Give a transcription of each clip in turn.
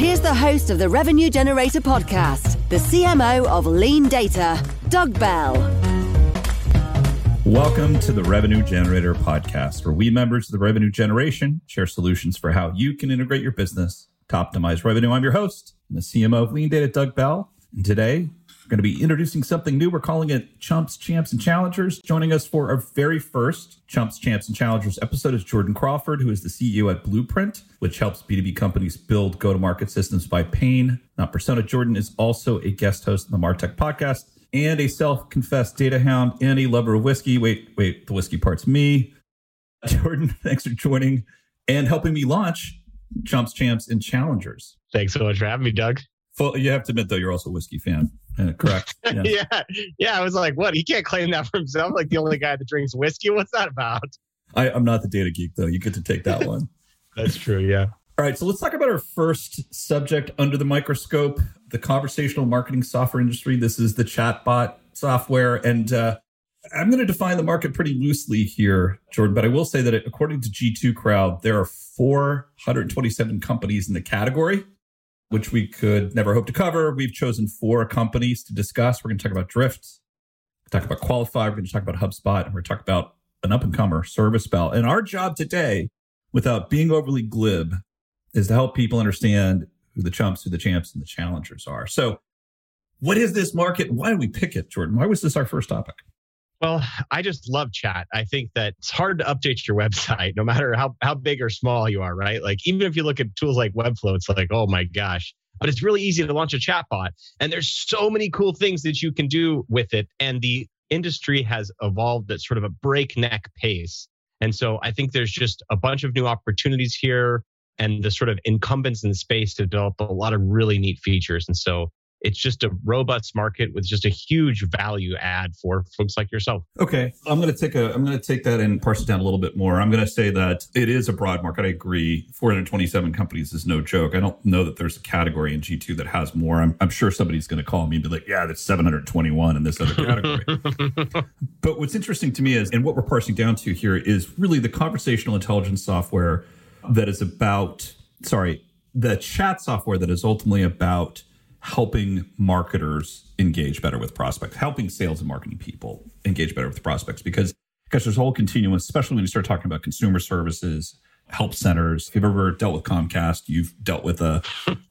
Here's the host of the Revenue Generator podcast, the CMO of LeanData, Doug Bell. Welcome to the Revenue Generator podcast, where we members of the revenue generation share solutions for how you can integrate your business to optimize revenue. I'm your host, and the CMO of LeanData, Doug Bell. And today, we're going to be introducing something new. We're calling it Chumps, Champs, and Challengers. Joining us for our very first Chumps, Champs, and Challengers episode is Jordan Crawford, who is the CEO at Blueprint, which helps B2B companies build go to market systems by pain, not persona. Jordan is also a guest host on the Martech podcast and a self confessed data hound and a lover of whiskey. Wait, wait, the whiskey part's me. Jordan, thanks for joining and helping me launch Chumps, Champs, and Challengers. Thanks so much for having me, Doug. Full, you have to admit, though, you're also a whiskey fan. Uh, correct. Yeah. yeah. Yeah. I was like, what? He can't claim that for himself. Like the only guy that drinks whiskey. What's that about? I, I'm not the data geek, though. You get to take that one. That's true. Yeah. All right. So let's talk about our first subject under the microscope the conversational marketing software industry. This is the chatbot software. And uh, I'm going to define the market pretty loosely here, Jordan, but I will say that according to G2 Crowd, there are 427 companies in the category which we could never hope to cover. We've chosen four companies to discuss. We're going to talk about Drift, talk about Qualified, we're going to talk about HubSpot, and we're going to talk about an up and comer, ServiceBell. And our job today, without being overly glib, is to help people understand who the chumps, who the champs, and the challengers are. So, what is this market? Why did we pick it, Jordan? Why was this our first topic? Well, I just love chat. I think that it's hard to update your website, no matter how, how big or small you are, right? Like, even if you look at tools like Webflow, it's like, oh my gosh. But it's really easy to launch a chatbot. And there's so many cool things that you can do with it. And the industry has evolved at sort of a breakneck pace. And so I think there's just a bunch of new opportunities here and the sort of incumbents in the space to develop a lot of really neat features. And so it's just a robust market with just a huge value add for folks like yourself. Okay, I'm going to take a I'm going to take that and parse it down a little bit more. I'm going to say that it is a broad market. I agree. 427 companies is no joke. I don't know that there's a category in G2 that has more. I'm, I'm sure somebody's going to call me and be like, "Yeah, that's 721 in this other category." but what's interesting to me is, and what we're parsing down to here is really the conversational intelligence software that is about. Sorry, the chat software that is ultimately about helping marketers engage better with prospects, helping sales and marketing people engage better with prospects because because there's a whole continuum, especially when you start talking about consumer services, help centers. If you've ever dealt with Comcast, you've dealt with a,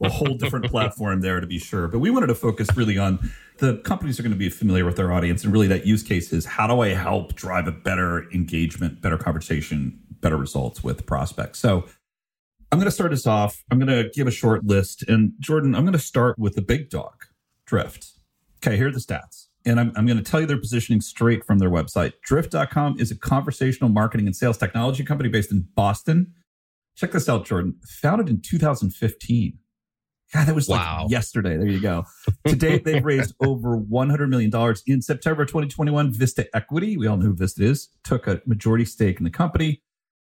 a whole different platform there to be sure. But we wanted to focus really on the companies are going to be familiar with their audience. And really that use case is how do I help drive a better engagement, better conversation, better results with prospects? So I'm going to start us off. I'm going to give a short list. And Jordan, I'm going to start with the big dog, Drift. Okay, here are the stats. And I'm, I'm going to tell you their positioning straight from their website. Drift.com is a conversational marketing and sales technology company based in Boston. Check this out, Jordan. Founded in 2015. God, that was wow. like yesterday. There you go. to date, they've raised over $100 million. In September 2021, Vista Equity, we all know who Vista is, took a majority stake in the company,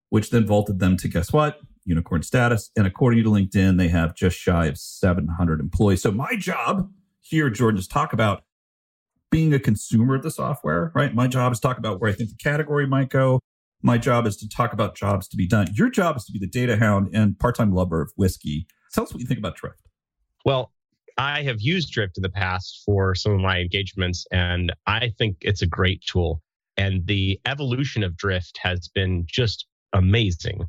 which then vaulted them to guess what? Unicorn status. And according to LinkedIn, they have just shy of 700 employees. So my job here, Jordan, is talk about being a consumer of the software, right? My job is talk about where I think the category might go. My job is to talk about jobs to be done. Your job is to be the data hound and part-time lover of whiskey. Tell us what you think about Drift. Well, I have used Drift in the past for some of my engagements, and I think it's a great tool. And the evolution of Drift has been just amazing.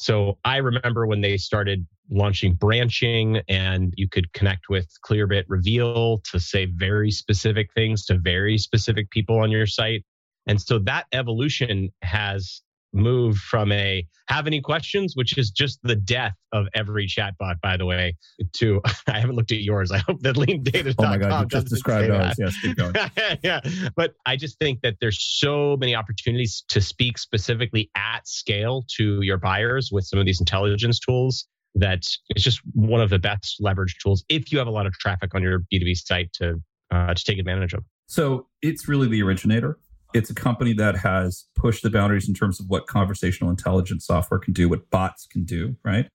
So I remember when they started launching branching and you could connect with Clearbit Reveal to say very specific things to very specific people on your site. And so that evolution has moved from a have any questions, which is just the death of every chatbot, by the way, to I haven't looked at yours. I hope that leandata.com. Oh my God, you just described ours. Yes, keep going. yeah. But I just think that there's so many opportunities to speak specifically at scale to your buyers with some of these intelligence tools that it's just one of the best leverage tools if you have a lot of traffic on your B2B site to uh, to take advantage of. So it's really the originator. It's a company that has pushed the boundaries in terms of what conversational intelligence software can do, what bots can do, right?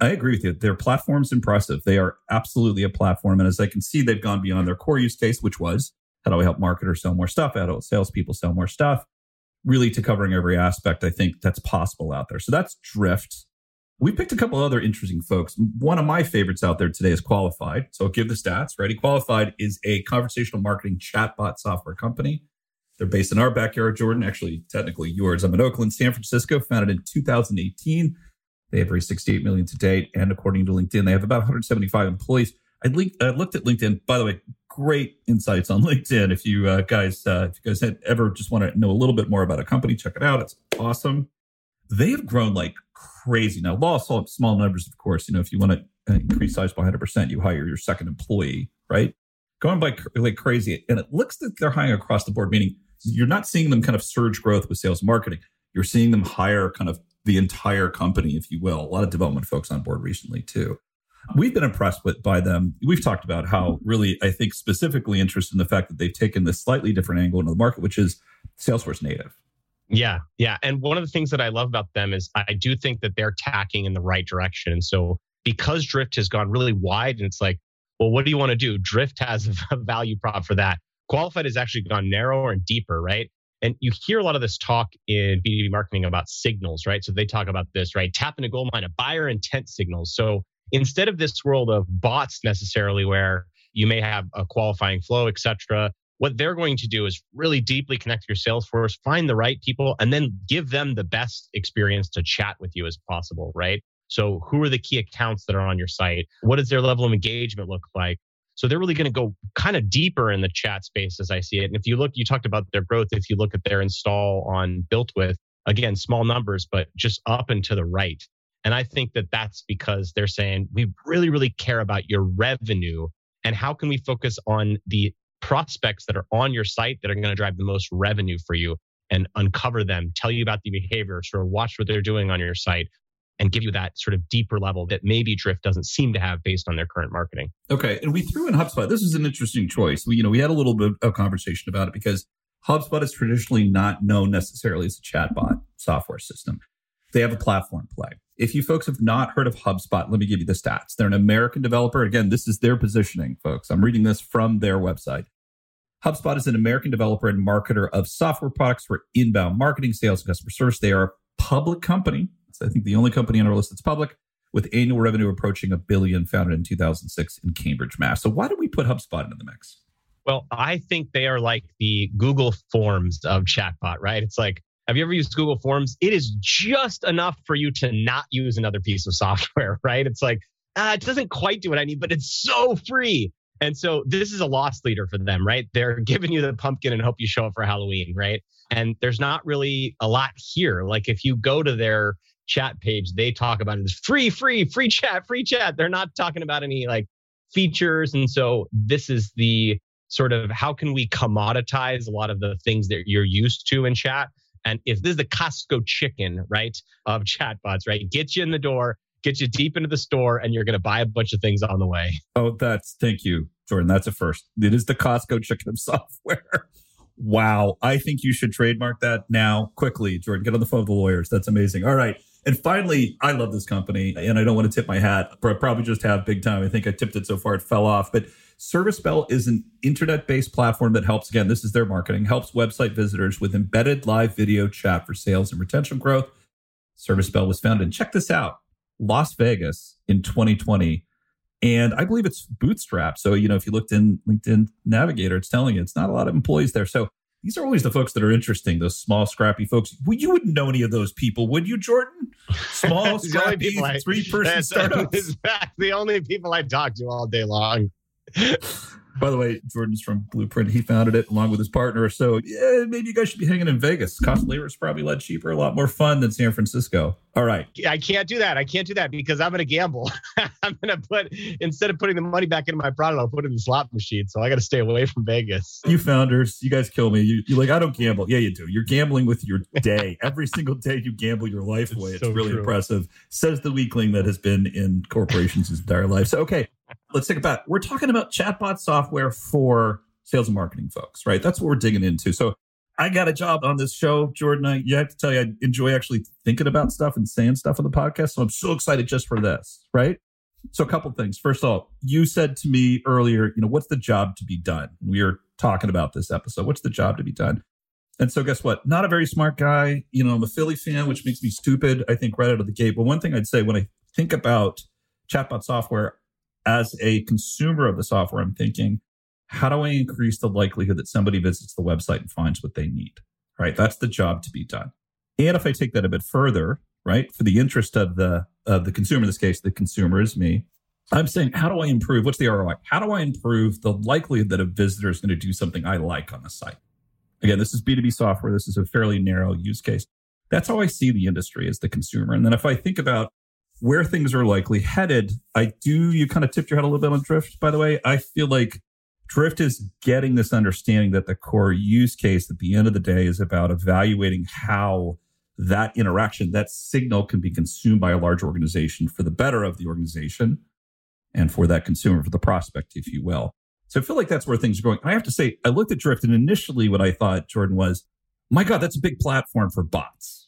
I agree with you. Their platform's impressive. They are absolutely a platform. And as I can see, they've gone beyond their core use case, which was how do I help marketers sell more stuff? How do salespeople sell more stuff? Really to covering every aspect, I think that's possible out there. So that's Drift. We picked a couple other interesting folks. One of my favorites out there today is Qualified. So I'll give the stats. Ready? Qualified is a conversational marketing chatbot software company. They're based in our backyard, Jordan, actually, technically yours. I'm in Oakland, San Francisco, founded in 2018. They have raised 68 million to date. And according to LinkedIn, they have about 175 employees. I, linked, I looked at LinkedIn, by the way, great insights on LinkedIn. If you uh, guys, uh, if you guys ever just want to know a little bit more about a company, check it out. It's awesome. They have grown like crazy. Now, law small numbers, of course. You know, if you want to increase size by 100%, you hire your second employee, right? Going by like crazy. And it looks like they're hiring across the board, meaning you're not seeing them kind of surge growth with sales and marketing. You're seeing them hire kind of the entire company, if you will. A lot of development folks on board recently, too. We've been impressed with by them. We've talked about how mm-hmm. really, I think, specifically interested in the fact that they've taken this slightly different angle into the market, which is Salesforce native yeah, yeah. And one of the things that I love about them is I do think that they're tacking in the right direction. And so because Drift has gone really wide and it's like, well, what do you want to do? Drift has a value prop for that. Qualified has actually gone narrower and deeper, right? And you hear a lot of this talk in B2B marketing about signals, right? So they talk about this, right? Tap into gold mine, a buyer intent signals. So instead of this world of bots necessarily where you may have a qualifying flow, et cetera, what they're going to do is really deeply connect your sales force, find the right people, and then give them the best experience to chat with you as possible, right? So, who are the key accounts that are on your site? What does their level of engagement look like? So, they're really going to go kind of deeper in the chat space as I see it. And if you look, you talked about their growth. If you look at their install on BuiltWith, again, small numbers, but just up and to the right. And I think that that's because they're saying we really, really care about your revenue and how can we focus on the prospects that are on your site that are going to drive the most revenue for you and uncover them, tell you about the behavior, sort of watch what they're doing on your site and give you that sort of deeper level that maybe Drift doesn't seem to have based on their current marketing. Okay. And we threw in HubSpot. This is an interesting choice. We, you know, we had a little bit of conversation about it because HubSpot is traditionally not known necessarily as a chatbot software system. They have a platform play. If you folks have not heard of HubSpot, let me give you the stats. They're an American developer. Again, this is their positioning, folks. I'm reading this from their website. HubSpot is an American developer and marketer of software products for inbound marketing, sales, and customer service. They are a public company. I think, the only company on our list that's public with annual revenue approaching a billion, founded in 2006 in Cambridge, Mass. So why do we put HubSpot into the mix? Well, I think they are like the Google Forms of chatbot, right? It's like have you ever used Google Forms? It is just enough for you to not use another piece of software, right? It's like, ah, it doesn't quite do what I need, but it's so free. And so this is a loss leader for them, right? They're giving you the pumpkin and hope you show up for Halloween, right? And there's not really a lot here. Like if you go to their chat page, they talk about it as free, free, free chat, free chat. They're not talking about any like features. And so this is the sort of how can we commoditize a lot of the things that you're used to in chat and if this is the Costco chicken, right, of chatbots, right, get you in the door, get you deep into the store, and you're going to buy a bunch of things on the way. Oh, that's thank you, Jordan. That's a first. It is the Costco chicken of software. wow. I think you should trademark that now quickly, Jordan. Get on the phone with the lawyers. That's amazing. All right. And finally, I love this company and I don't want to tip my hat, but I probably just have big time. I think I tipped it so far it fell off. But ServiceBell is an internet based platform that helps, again, this is their marketing, helps website visitors with embedded live video chat for sales and retention growth. ServiceBell was founded, and check this out, Las Vegas in 2020. And I believe it's bootstrap. So, you know, if you looked in LinkedIn Navigator, it's telling you it's not a lot of employees there. So these are always the folks that are interesting, those small, scrappy folks. You wouldn't know any of those people, would you, Jordan? Small, scrappy, three person startups. the only people I talk to all day long. By the way, Jordan's from Blueprint. He founded it along with his partner. So yeah, maybe you guys should be hanging in Vegas. Cost of labor is probably a lot cheaper, a lot more fun than San Francisco. All right. I can't do that. I can't do that because I'm going to gamble. I'm going to put, instead of putting the money back into my product, I'll put it in the slot machine. So I got to stay away from Vegas. You founders, you guys kill me. You, you're like, I don't gamble. Yeah, you do. You're gambling with your day. Every single day you gamble your life away. It's, it's so really true. impressive. Says the weakling that has been in corporations his entire life. So, okay, let's it back. We're talking about chatbot software for sales and marketing folks, right? That's what we're digging into. So I got a job on this show, Jordan. I you have to tell you, I enjoy actually thinking about stuff and saying stuff on the podcast. So I'm so excited just for this, right? So a couple things. First of all, you said to me earlier, you know, what's the job to be done? We are talking about this episode. What's the job to be done? And so guess what? Not a very smart guy. You know, I'm a Philly fan, which makes me stupid, I think, right out of the gate. But one thing I'd say when I think about chatbot software, as a consumer of the software, I'm thinking, how do I increase the likelihood that somebody visits the website and finds what they need? Right. That's the job to be done. And if I take that a bit further, right, for the interest of the of the consumer, in this case, the consumer is me. I'm saying, how do I improve? What's the ROI? How do I improve the likelihood that a visitor is going to do something I like on the site? Again, this is B2B software. This is a fairly narrow use case. That's how I see the industry as the consumer. And then if I think about where things are likely headed, I do, you kind of tipped your head a little bit on Drift, by the way. I feel like Drift is getting this understanding that the core use case at the end of the day is about evaluating how that interaction, that signal can be consumed by a large organization for the better of the organization and for that consumer, for the prospect, if you will. So I feel like that's where things are going. And I have to say, I looked at Drift and initially what I thought, Jordan, was, my God, that's a big platform for bots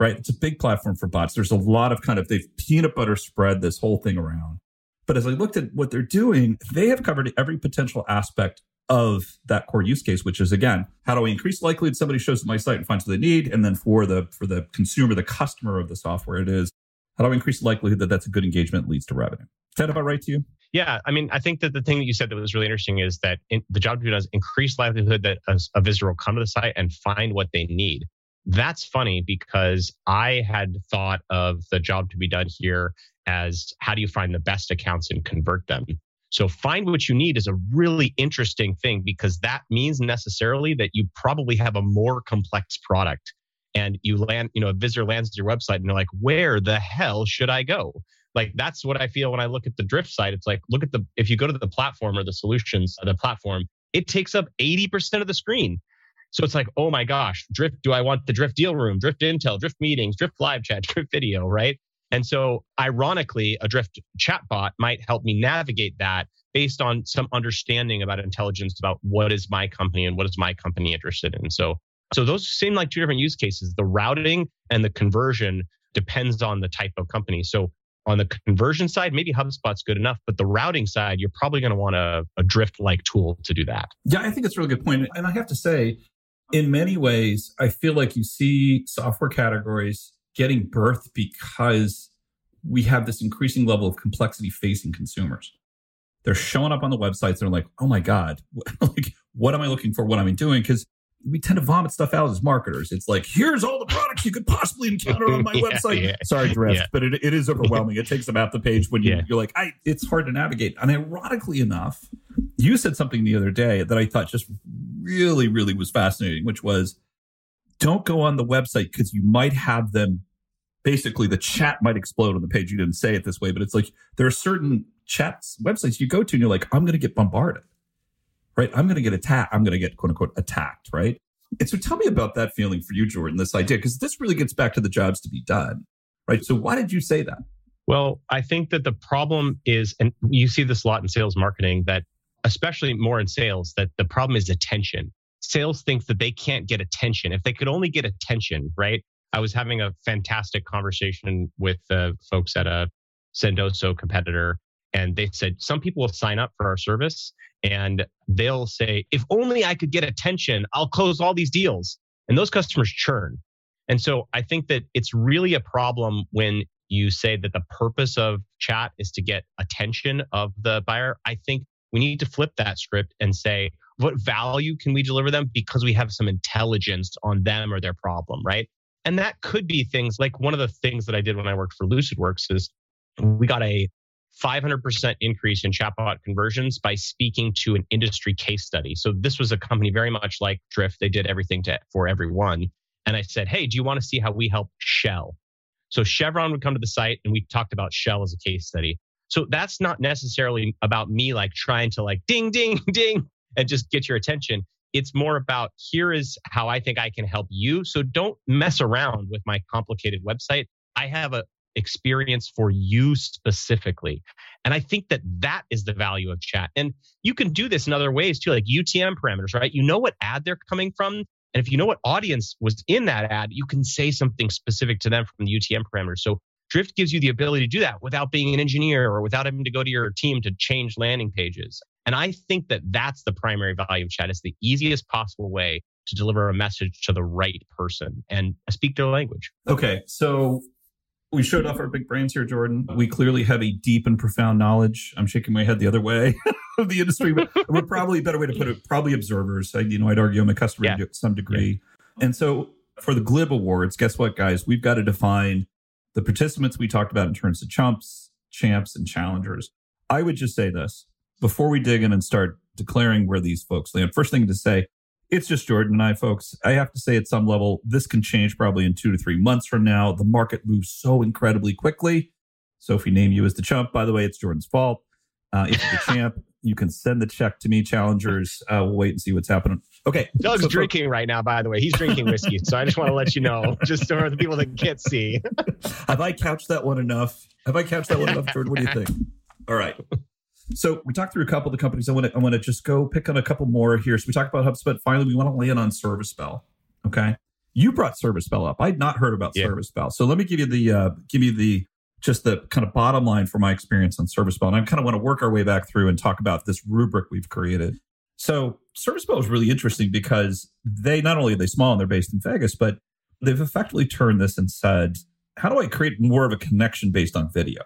right? It's a big platform for bots. There's a lot of kind of, they've peanut butter spread this whole thing around. But as I looked at what they're doing, they have covered every potential aspect of that core use case, which is again, how do I increase likelihood somebody shows up my site and finds what they need? And then for the, for the consumer, the customer of the software, it is, how do I increase the likelihood that that's a good engagement leads to revenue? Is that about right to you? Yeah, I mean, I think that the thing that you said that was really interesting is that in, the job to do is increase likelihood that a, a, visitor will come to the site and find what they need. That's funny because I had thought of the job to be done here as how do you find the best accounts and convert them? So find what you need is a really interesting thing because that means necessarily that you probably have a more complex product and you land, you know, a visitor lands at your website and they're like, where the hell should I go? Like that's what I feel when I look at the drift site. It's like, look at the, if you go to the platform or the solutions, of the platform, it takes up 80% of the screen. So it's like, oh my gosh, Drift, do I want the Drift deal room, Drift Intel, Drift meetings, Drift live chat, Drift video, right? And so ironically, a Drift chatbot might help me navigate that based on some understanding about intelligence about what is my company and what is my company interested in. So so those seem like two different use cases. The routing and the conversion depends on the type of company. So on the conversion side, maybe HubSpot's good enough, but the routing side, you're probably going to want a, a drift like tool to do that. Yeah, I think it's a really good point. And I have to say, in many ways, I feel like you see software categories getting birth because we have this increasing level of complexity facing consumers. They're showing up on the websites. And they're like, oh my God, like, what am I looking for? What am I doing? Because we tend to vomit stuff out as marketers. It's like, here's all the products you could possibly encounter on my yeah, website. Yeah. Sorry, Drift, yeah. but it, it is overwhelming. it takes them out the page when you, you're like, I, it's hard to navigate. And ironically enough, you said something the other day that I thought just really, really was fascinating, which was don't go on the website because you might have them basically the chat might explode on the page. You didn't say it this way, but it's like there are certain chats websites you go to and you're like, I'm going to get bombarded right? I'm going to get attacked. I'm going to get quote unquote attacked, right? And so tell me about that feeling for you, Jordan, this idea, because this really gets back to the jobs to be done, right? So why did you say that? Well, I think that the problem is, and you see this a lot in sales marketing, that especially more in sales, that the problem is attention. Sales thinks that they can't get attention. If they could only get attention, right? I was having a fantastic conversation with folks at a Sendoso competitor, and they said some people will sign up for our service and they'll say, if only I could get attention, I'll close all these deals. And those customers churn. And so I think that it's really a problem when you say that the purpose of chat is to get attention of the buyer. I think we need to flip that script and say, what value can we deliver them because we have some intelligence on them or their problem, right? And that could be things like one of the things that I did when I worked for LucidWorks is we got a 500% increase in chatbot conversions by speaking to an industry case study. So this was a company very much like Drift. They did everything to, for everyone. And I said, Hey, do you want to see how we help Shell? So Chevron would come to the site and we talked about Shell as a case study. So that's not necessarily about me like trying to like ding, ding, ding, and just get your attention. It's more about here is how I think I can help you. So don't mess around with my complicated website. I have a experience for you specifically. And I think that that is the value of chat. And you can do this in other ways too, like UTM parameters, right? You know what ad they're coming from. And if you know what audience was in that ad, you can say something specific to them from the UTM parameters. So Drift gives you the ability to do that without being an engineer or without having to go to your team to change landing pages. And I think that that's the primary value of chat. It's the easiest possible way to deliver a message to the right person and speak their language. Okay. So we showed off our big brains here, Jordan. We clearly have a deep and profound knowledge. I'm shaking my head the other way of the industry, but we're probably a better way to put it, probably observers. I, you know, I'd argue I'm a customer yeah. to some degree. Yeah. And so for the Glib Awards, guess what, guys? We've got to define the participants we talked about in terms of chumps, champs, and challengers. I would just say this before we dig in and start declaring where these folks land. First thing to say, it's just Jordan and I, folks. I have to say, at some level, this can change probably in two to three months from now. The market moves so incredibly quickly. So if we name you as the chump, by the way, it's Jordan's fault. Uh, if you're the champ, you can send the check to me, challengers. Uh, we'll wait and see what's happening. Okay. Doug's so, drinking right now, by the way. He's drinking whiskey. so I just want to let you know, just for the people that can't see. Have I couched that one enough? Have I couched that one enough, Jordan? What do you think? All right. So we talked through a couple of the companies. I want to I want to just go pick on a couple more here. So we talked about HubSpot. Finally, we want to land on ServiceBell. Okay, you brought ServiceBell up. I'd not heard about yeah. ServiceBell. So let me give you the uh, give you the just the kind of bottom line for my experience on ServiceBell, and I kind of want to work our way back through and talk about this rubric we've created. So ServiceBell is really interesting because they not only are they small and they're based in Vegas, but they've effectively turned this and said, how do I create more of a connection based on video?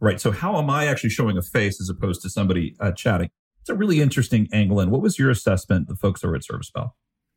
Right. So how am I actually showing a face as opposed to somebody uh, chatting? It's a really interesting angle. And what was your assessment, the folks over at ServiceBell?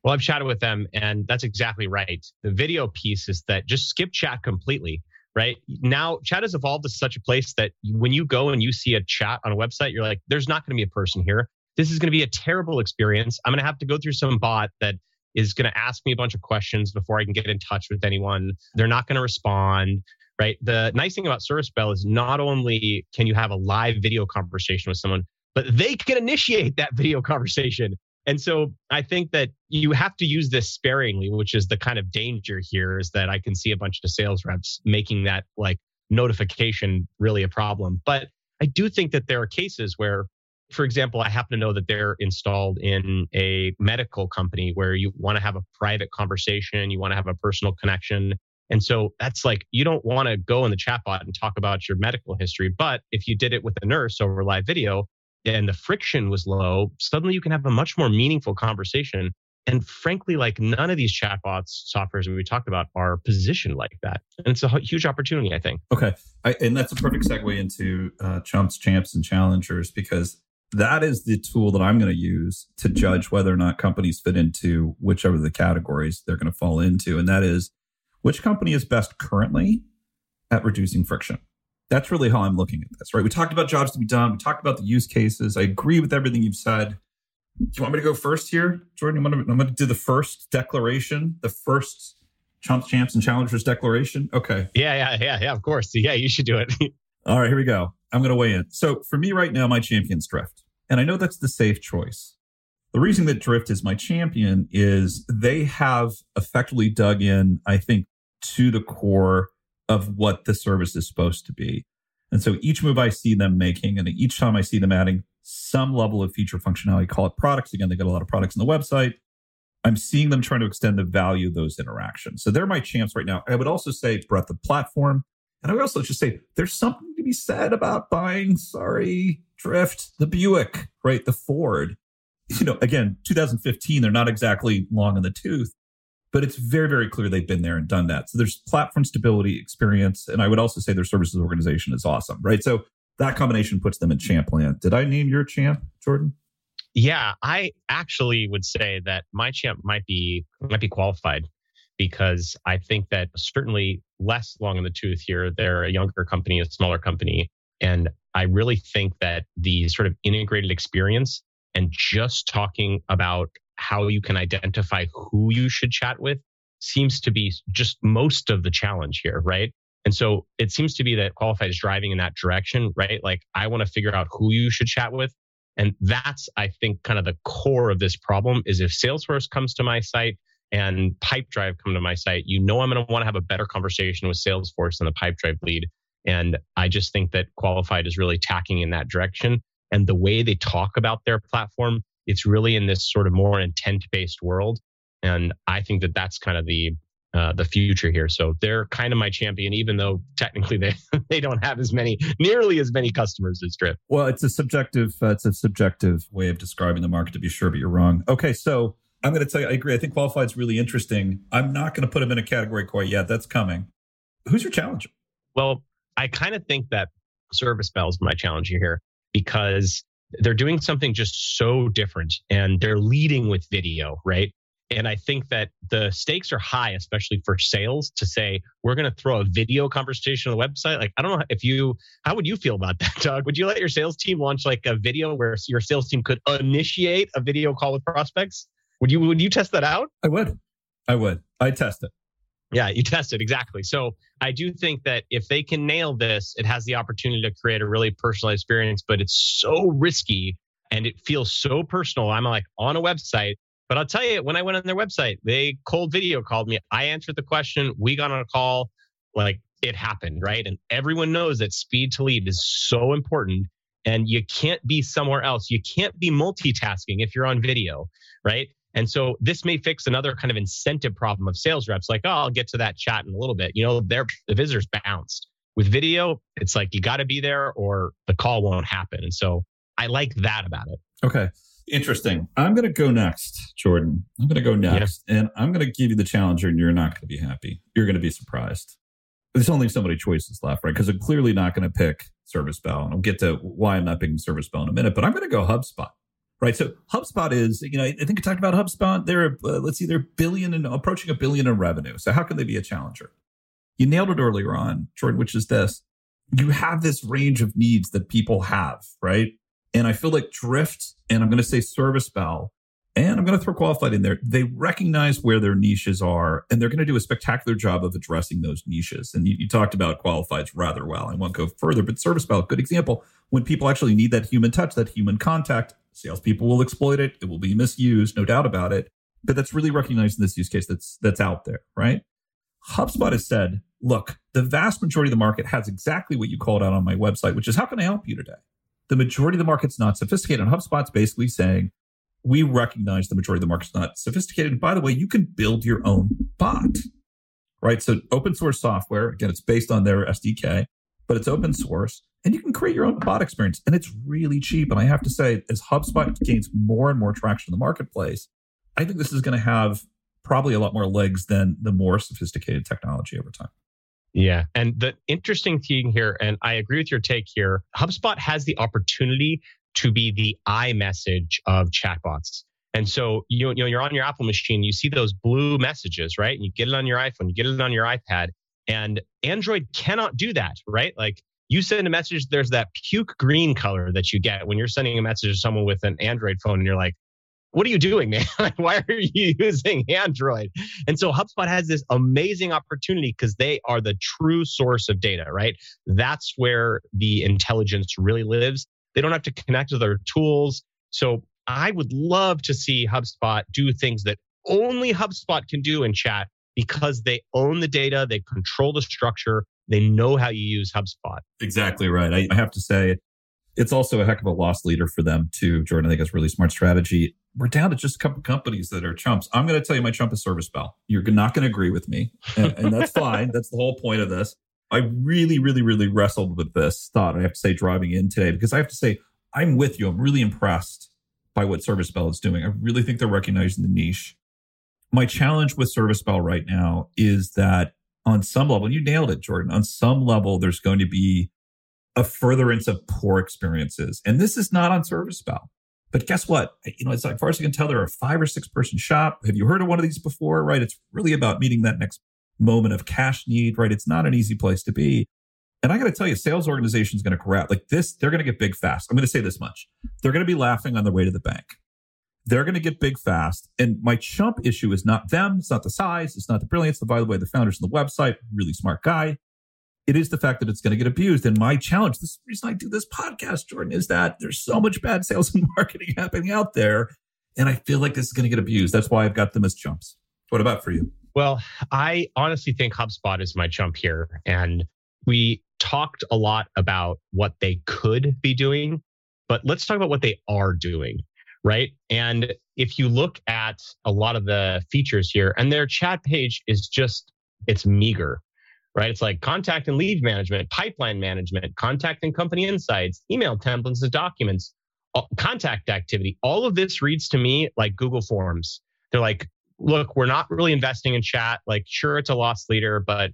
Well, I've chatted with them, and that's exactly right. The video piece is that just skip chat completely. Right now, chat has evolved to such a place that when you go and you see a chat on a website, you're like, there's not going to be a person here. This is going to be a terrible experience. I'm going to have to go through some bot that is going to ask me a bunch of questions before I can get in touch with anyone. They're not going to respond right? The nice thing about ServiceBell is not only can you have a live video conversation with someone, but they can initiate that video conversation. And so I think that you have to use this sparingly, which is the kind of danger here is that I can see a bunch of sales reps making that like notification really a problem. But I do think that there are cases where, for example, I happen to know that they're installed in a medical company where you want to have a private conversation, you want to have a personal connection. And so that's like, you don't want to go in the chatbot and talk about your medical history. But if you did it with a nurse over live video and the friction was low, suddenly you can have a much more meaningful conversation. And frankly, like none of these chatbots softwares we talked about are positioned like that. And it's a huge opportunity, I think. Okay. I, and that's a perfect segue into uh, chumps, champs, and challengers because that is the tool that I'm going to use to judge whether or not companies fit into whichever the categories they're going to fall into. And that is which company is best currently at reducing friction? That's really how I'm looking at this, right? We talked about jobs to be done. We talked about the use cases. I agree with everything you've said. Do you want me to go first here, Jordan? I'm going to, I'm going to do the first declaration, the first chumps, champs, and challengers declaration. Okay. Yeah, yeah, yeah, yeah. Of course. Yeah, you should do it. All right, here we go. I'm going to weigh in. So for me right now, my champion's Drift, and I know that's the safe choice. The reason that Drift is my champion is they have effectively dug in, I think, to the core of what the service is supposed to be. And so each move I see them making, and each time I see them adding some level of feature functionality, call it products. Again, they got a lot of products on the website. I'm seeing them trying to extend the value of those interactions. So they're my champs right now. I would also say breadth of platform. And I would also just say there's something to be said about buying, sorry, Drift, the Buick, right? The Ford. You know, again, 2015, they're not exactly long in the tooth, but it's very, very clear they've been there and done that. So there's platform stability experience. And I would also say their services organization is awesome, right? So that combination puts them in champ land. Did I name your champ, Jordan? Yeah, I actually would say that my champ might be might be qualified because I think that certainly less long in the tooth here. They're a younger company, a smaller company, and I really think that the sort of integrated experience and just talking about how you can identify who you should chat with seems to be just most of the challenge here, right? And so it seems to be that Qualified is driving in that direction, right? Like I want to figure out who you should chat with. And that's, I think, kind of the core of this problem is if Salesforce comes to my site and Pipedrive come to my site, you know I'm going to want to have a better conversation with Salesforce than the Pipedrive lead. And I just think that Qualified is really tacking in that direction. And the way they talk about their platform, it's really in this sort of more intent based world. And I think that that's kind of the uh, the future here. So they're kind of my champion, even though technically they they don't have as many, nearly as many customers as Drift. Well, it's a subjective, uh, it's a subjective way of describing the market to be sure, but you're wrong. Okay, so I'm going to tell you, I agree. I think qualified is really interesting. I'm not going to put them in a category quite yet. That's coming. Who's your challenger? Well, I kind of think that ServiceBell is my challenger here because they're doing something just so different and they're leading with video, right? And I think that the stakes are high, especially for sales to say, we're going to throw a video conversation on the website. Like, I don't know if you, how would you feel about that, Doug? Would you let your sales team launch like a video where your sales team could initiate a video call with prospects? Would you, would you test that out? I would. I would. I test it. Yeah, you test it exactly. So I do think that if they can nail this, it has the opportunity to create a really personalized experience, but it's so risky and it feels so personal. I'm like on a website but I'll tell you, when I went on their website, they cold video called me. I answered the question. We got on a call. Like it happened, right? And everyone knows that speed to lead is so important. And you can't be somewhere else. You can't be multitasking if you're on video, right? And so this may fix another kind of incentive problem of sales reps. Like, oh, I'll get to that chat in a little bit. You know, their the visitors bounced. With video, it's like you got to be there or the call won't happen. And so I like that about it. Okay. Interesting. I'm going to go next, Jordan. I'm going to go next, yeah. and I'm going to give you the challenger, and you're not going to be happy. You're going to be surprised. There's only so many choices left, right? Because I'm clearly not going to pick ServiceBell, and I'll get to why I'm not picking ServiceBell in a minute. But I'm going to go HubSpot, right? So HubSpot is, you know, I think I talked about HubSpot. They're uh, let's see, they're billion and approaching a billion in revenue. So how can they be a challenger? You nailed it earlier on, Jordan, which is this: you have this range of needs that people have, right? And I feel like Drift, and I'm going to say ServiceBell, and I'm going to throw Qualified in there. They recognize where their niches are, and they're going to do a spectacular job of addressing those niches. And you, you talked about Qualifieds rather well. I won't go further, but ServiceBell, good example. When people actually need that human touch, that human contact, salespeople will exploit it. It will be misused, no doubt about it. But that's really recognized in this use case that's that's out there, right? HubSpot has said, look, the vast majority of the market has exactly what you called out on my website, which is how can I help you today? the majority of the market's not sophisticated. And HubSpot's basically saying, we recognize the majority of the market's not sophisticated. And by the way, you can build your own bot, right? So open source software, again, it's based on their SDK, but it's open source and you can create your own bot experience and it's really cheap. And I have to say, as HubSpot gains more and more traction in the marketplace, I think this is going to have probably a lot more legs than the more sophisticated technology over time. Yeah. And the interesting thing here, and I agree with your take here, HubSpot has the opportunity to be the iMessage of chatbots. And so you, you know you're on your Apple machine, you see those blue messages, right? And You get it on your iPhone, you get it on your iPad, and Android cannot do that, right? Like you send a message, there's that puke green color that you get when you're sending a message to someone with an Android phone, and you're like, what are you doing, man? Why are you using Android? And so HubSpot has this amazing opportunity because they are the true source of data, right? That's where the intelligence really lives. They don't have to connect to other tools. So I would love to see HubSpot do things that only HubSpot can do in chat because they own the data, they control the structure, they know how you use HubSpot. Exactly right. I, I have to say, it's also a heck of a loss leader for them too. Jordan, I think it's really smart strategy. We're down to just a couple companies that are chumps. I'm going to tell you my chump is ServiceBell. You're not going to agree with me, and, and that's fine. That's the whole point of this. I really, really, really wrestled with this thought. I have to say, driving in today, because I have to say, I'm with you. I'm really impressed by what ServiceBell is doing. I really think they're recognizing the niche. My challenge with ServiceBell right now is that on some level, you nailed it, Jordan. On some level, there's going to be a furtherance of poor experiences. And this is not on ServiceBell. But guess what? You know, as far as I can tell, they're a five or six person shop. Have you heard of one of these before? Right. It's really about meeting that next moment of cash need, right? It's not an easy place to be. And I got to tell you, sales organization is going to grab like this. They're going to get big fast. I'm going to say this much: they're going to be laughing on their way to the bank. They're going to get big fast. And my chump issue is not them. It's not the size. It's not the brilliance. By the way, the founders of the website, really smart guy. It is the fact that it's going to get abused. And my challenge, this reason I do this podcast, Jordan, is that there's so much bad sales and marketing happening out there. And I feel like this is going to get abused. That's why I've got them as chumps. What about for you? Well, I honestly think HubSpot is my chump here. And we talked a lot about what they could be doing, but let's talk about what they are doing, right? And if you look at a lot of the features here, and their chat page is just, it's meager, right? It's like contact and lead management, pipeline management, contact and company insights, email templates and documents, contact activity. All of this reads to me like Google Forms. They're like, look, we're not really investing in chat. Like, sure, it's a loss leader, but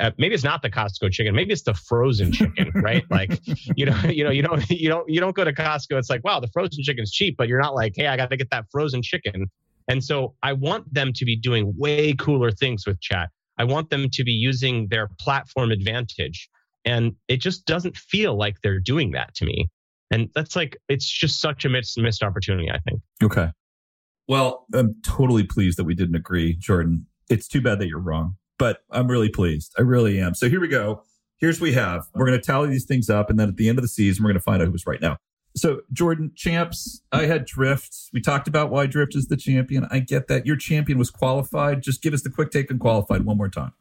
uh, maybe it's not the Costco chicken. Maybe it's the frozen chicken, right? like, you know, you know, you don't, you don't, you don't go to Costco. It's like, wow, the frozen chicken's cheap, but you're not like, hey, I got to get that frozen chicken. And so I want them to be doing way cooler things with chat. I want them to be using their platform advantage. And it just doesn't feel like they're doing that to me. And that's like, it's just such a missed, missed opportunity, I think. Okay. Well, I'm totally pleased that we didn't agree, Jordan. It's too bad that you're wrong, but I'm really pleased. I really am. So here we go. Here's what we have. We're going to tally these things up. And then at the end of the season, we're going to find out who's right now. So, Jordan, champs, I had Drift. We talked about why Drift is the champion. I get that. Your champion was qualified. Just give us the quick take on qualified one more time.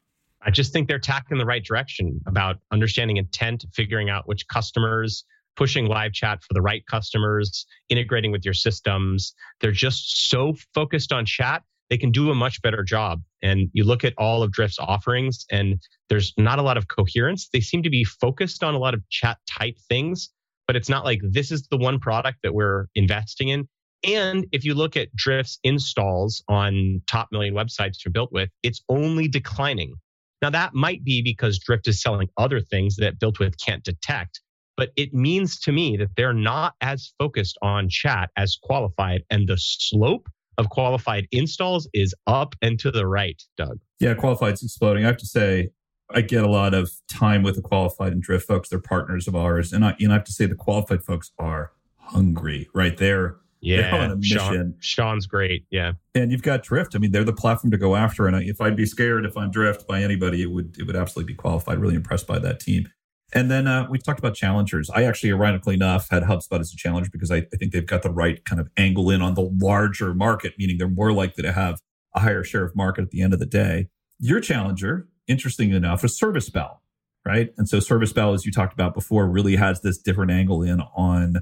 I just think they're tacking the right direction about understanding intent, figuring out which customers, pushing live chat for the right customers, integrating with your systems. They're just so focused on chat, they can do a much better job. And you look at all of Drift's offerings, and there's not a lot of coherence. They seem to be focused on a lot of chat type things but it's not like this is the one product that we're investing in. And if you look at Drift's installs on top million websites you're built with, it's only declining. Now, that might be because Drift is selling other things that BuiltWith can't detect, but it means to me that they're not as focused on chat as qualified, and the slope of qualified installs is up and to the right, Doug. Yeah, qualified's exploding. I have to say, I get a lot of time with the qualified and drift folks. They're partners of ours, and I, you know, I have to say the qualified folks are hungry, right? They're yeah, they're on a mission. Sean, Sean's great. Yeah, and you've got Drift. I mean, they're the platform to go after. And if I'd be scared if I'm Drift by anybody, it would it would absolutely be qualified. Really impressed by that team. And then uh, we talked about challengers. I actually, ironically enough, had HubSpot as a challenger because I, I think they've got the right kind of angle in on the larger market, meaning they're more likely to have a higher share of market at the end of the day. Your challenger, interesting enough, is ServiceBell, right? And so ServiceBell, as you talked about before, really has this different angle in on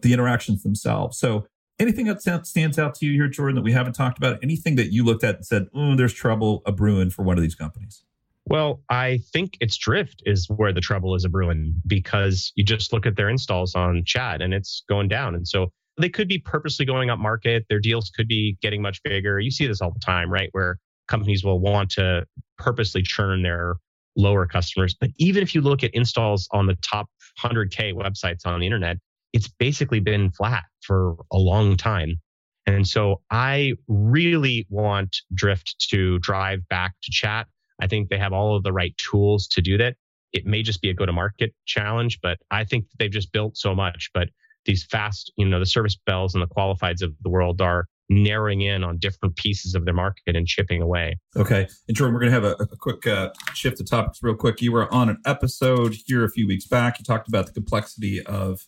the interactions themselves. So anything that stands out to you here, Jordan, that we haven't talked about? Anything that you looked at and said, oh, there's trouble a brewing for one of these companies? Well, I think it's Drift is where the trouble is a brewing because you just look at their installs on chat and it's going down. And so they could be purposely going up market. Their deals could be getting much bigger. You see this all the time, right? Where companies will want to purposely churn their lower customers. But even if you look at installs on the top 100K websites on the internet, it's basically been flat for a long time. And so I really want Drift to drive back to chat. I think they have all of the right tools to do that. It may just be a go to market challenge, but I think they've just built so much. But these fast, you know, the service bells and the qualifieds of the world are narrowing in on different pieces of their market and chipping away. Okay. And Jordan, we're going to have a, a quick uh, shift of topics real quick. You were on an episode here a few weeks back. You talked about the complexity of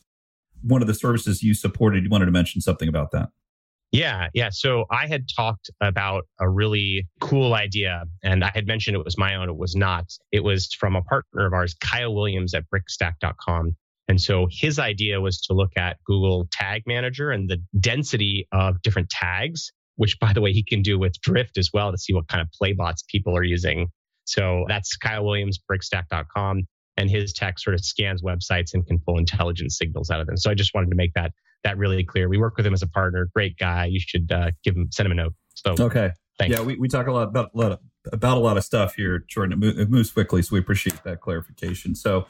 one of the services you supported. You wanted to mention something about that. Yeah, yeah. So I had talked about a really cool idea, and I had mentioned it was my own. It was not. It was from a partner of ours, Kyle Williams at brickstack.com. And so his idea was to look at Google Tag Manager and the density of different tags, which by the way, he can do with Drift as well to see what kind of playbots people are using. So that's Kyle Williams, brickstack.com. And his tech sort of scans websites and can pull intelligence signals out of them. So I just wanted to make that that really clear. We work with him as a partner. Great guy. You should uh, give him send him a note. So okay, thanks. Yeah, we, we talk a lot about a lot of, about a lot of stuff here, Jordan. It moves quickly, so we appreciate that clarification. So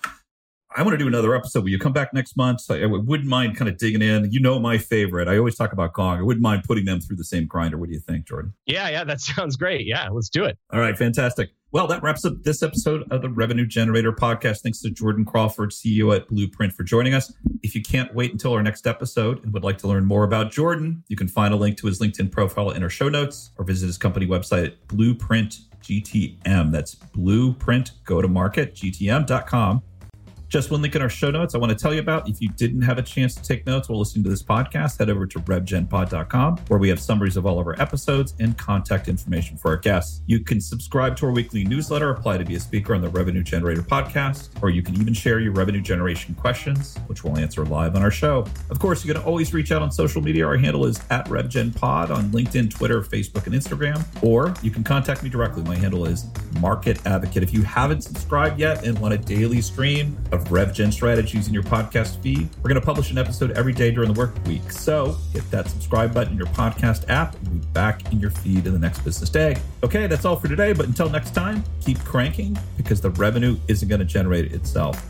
I want to do another episode. Will you come back next month? I, I wouldn't mind kind of digging in. You know my favorite. I always talk about Gong. I wouldn't mind putting them through the same grinder. What do you think, Jordan? Yeah, yeah, that sounds great. Yeah, let's do it. All right, fantastic. Well, that wraps up this episode of the Revenue Generator podcast. Thanks to Jordan Crawford, CEO at Blueprint, for joining us. If you can't wait until our next episode and would like to learn more about Jordan, you can find a link to his LinkedIn profile in our show notes or visit his company website at Blueprint GTM. That's Blueprint Go to Market GTM.com. Just one link in our show notes I want to tell you about. If you didn't have a chance to take notes while listening to this podcast, head over to revgenpod.com where we have summaries of all of our episodes and contact information for our guests. You can subscribe to our weekly newsletter, apply to be a speaker on the Revenue Generator podcast, or you can even share your revenue generation questions, which we'll answer live on our show. Of course, you can always reach out on social media. Our handle is at RevGenPod on LinkedIn, Twitter, Facebook, and Instagram, or you can contact me directly. My handle is Market Advocate. If you haven't subscribed yet and want a daily stream of RevGen strategies in your podcast feed. We're going to publish an episode every day during the work week. So hit that subscribe button in your podcast app and be back in your feed in the next business day. Okay, that's all for today. But until next time, keep cranking because the revenue isn't going to generate itself.